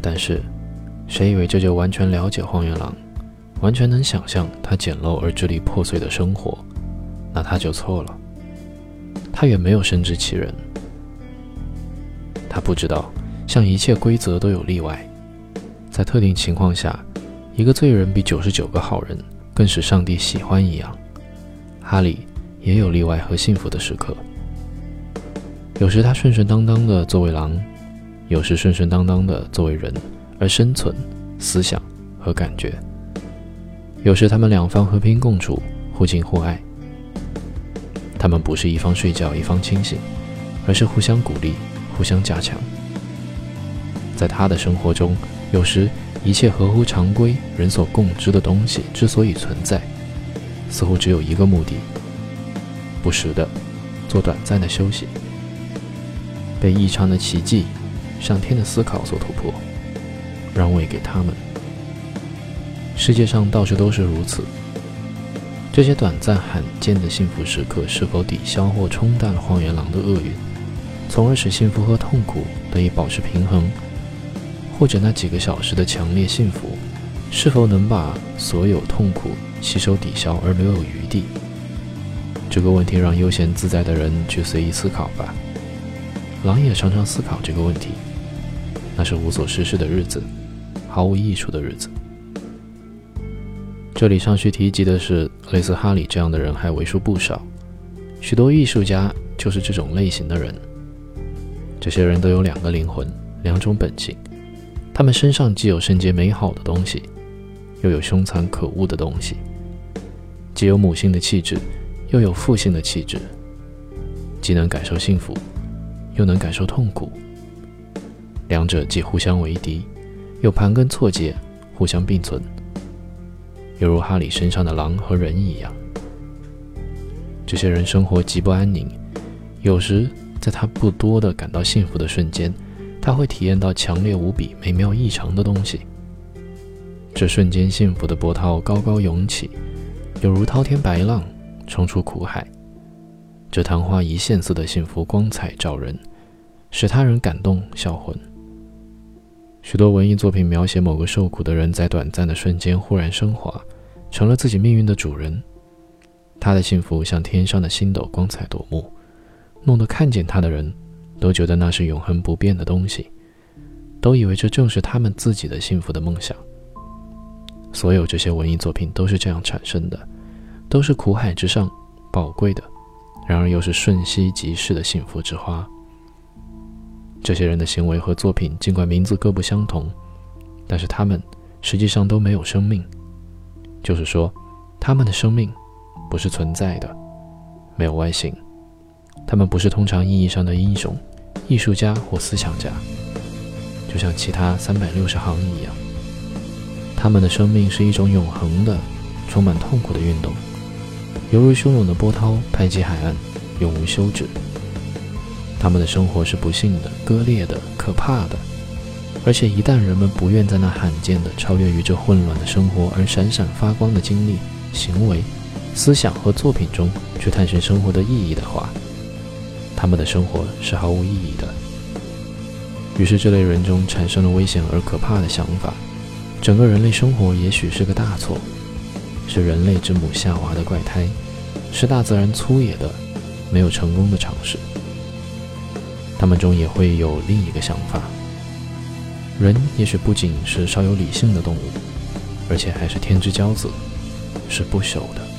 但是，谁以为这就完全了解荒原狼，完全能想象他简陋而支离破碎的生活，那他就错了。他远没有深知其人，他不知道，像一切规则都有例外，在特定情况下，一个罪人比九十九个好人更使上帝喜欢一样，哈利也有例外和幸福的时刻。有时他顺顺当当的作为狼，有时顺顺当当的作为人而生存、思想和感觉。有时他们两方和平共处，互敬互爱。他们不是一方睡觉一方清醒，而是互相鼓励、互相加强。在他的生活中，有时一切合乎常规、人所共知的东西之所以存在，似乎只有一个目的：不时的做短暂的休息，被异常的奇迹、上天的思考所突破，让位给他们。世界上到处都是如此。这些短暂罕见的幸福时刻是否抵消或冲淡了荒原狼的厄运，从而使幸福和痛苦得以保持平衡？或者那几个小时的强烈幸福，是否能把所有痛苦吸收抵消而留有余地？这个问题让悠闲自在的人去随意思考吧。狼也常常思考这个问题。那是无所事事的日子，毫无益处的日子。这里尚需提及的是，类似哈里这样的人还为数不少。许多艺术家就是这种类型的人。这些人都有两个灵魂，两种本性。他们身上既有圣洁美好的东西，又有凶残可恶的东西；既有母性的气质，又有父性的气质；既能感受幸福，又能感受痛苦。两者既互相为敌，又盘根错节，互相并存。犹如哈里身上的狼和人一样，这些人生活极不安宁。有时，在他不多的感到幸福的瞬间，他会体验到强烈无比、美妙异常的东西。这瞬间幸福的波涛高高涌起，犹如滔天白浪冲出苦海。这昙花一现似的幸福光彩照人，使他人感动销魂。许多文艺作品描写某个受苦的人在短暂的瞬间忽然升华，成了自己命运的主人。他的幸福像天上的星斗，光彩夺目，弄得看见他的人都觉得那是永恒不变的东西，都以为这正是他们自己的幸福的梦想。所有这些文艺作品都是这样产生的，都是苦海之上宝贵的，然而又是瞬息即逝的幸福之花。这些人的行为和作品，尽管名字各不相同，但是他们实际上都没有生命。就是说，他们的生命不是存在的，没有外形。他们不是通常意义上的英雄、艺术家或思想家，就像其他三百六十行一样。他们的生命是一种永恒的、充满痛苦的运动，犹如汹涌的波涛拍击海岸，永无休止。他们的生活是不幸的、割裂的、可怕的，而且一旦人们不愿在那罕见的、超越于这混乱的生活而闪闪发光的经历、行为、思想和作品中去探寻生活的意义的话，他们的生活是毫无意义的。于是，这类人中产生了危险而可怕的想法：整个人类生活也许是个大错，是人类之母夏娃的怪胎，是大自然粗野的、没有成功的尝试。他们中也会有另一个想法：人也许不仅是稍有理性的动物，而且还是天之骄子，是不朽的。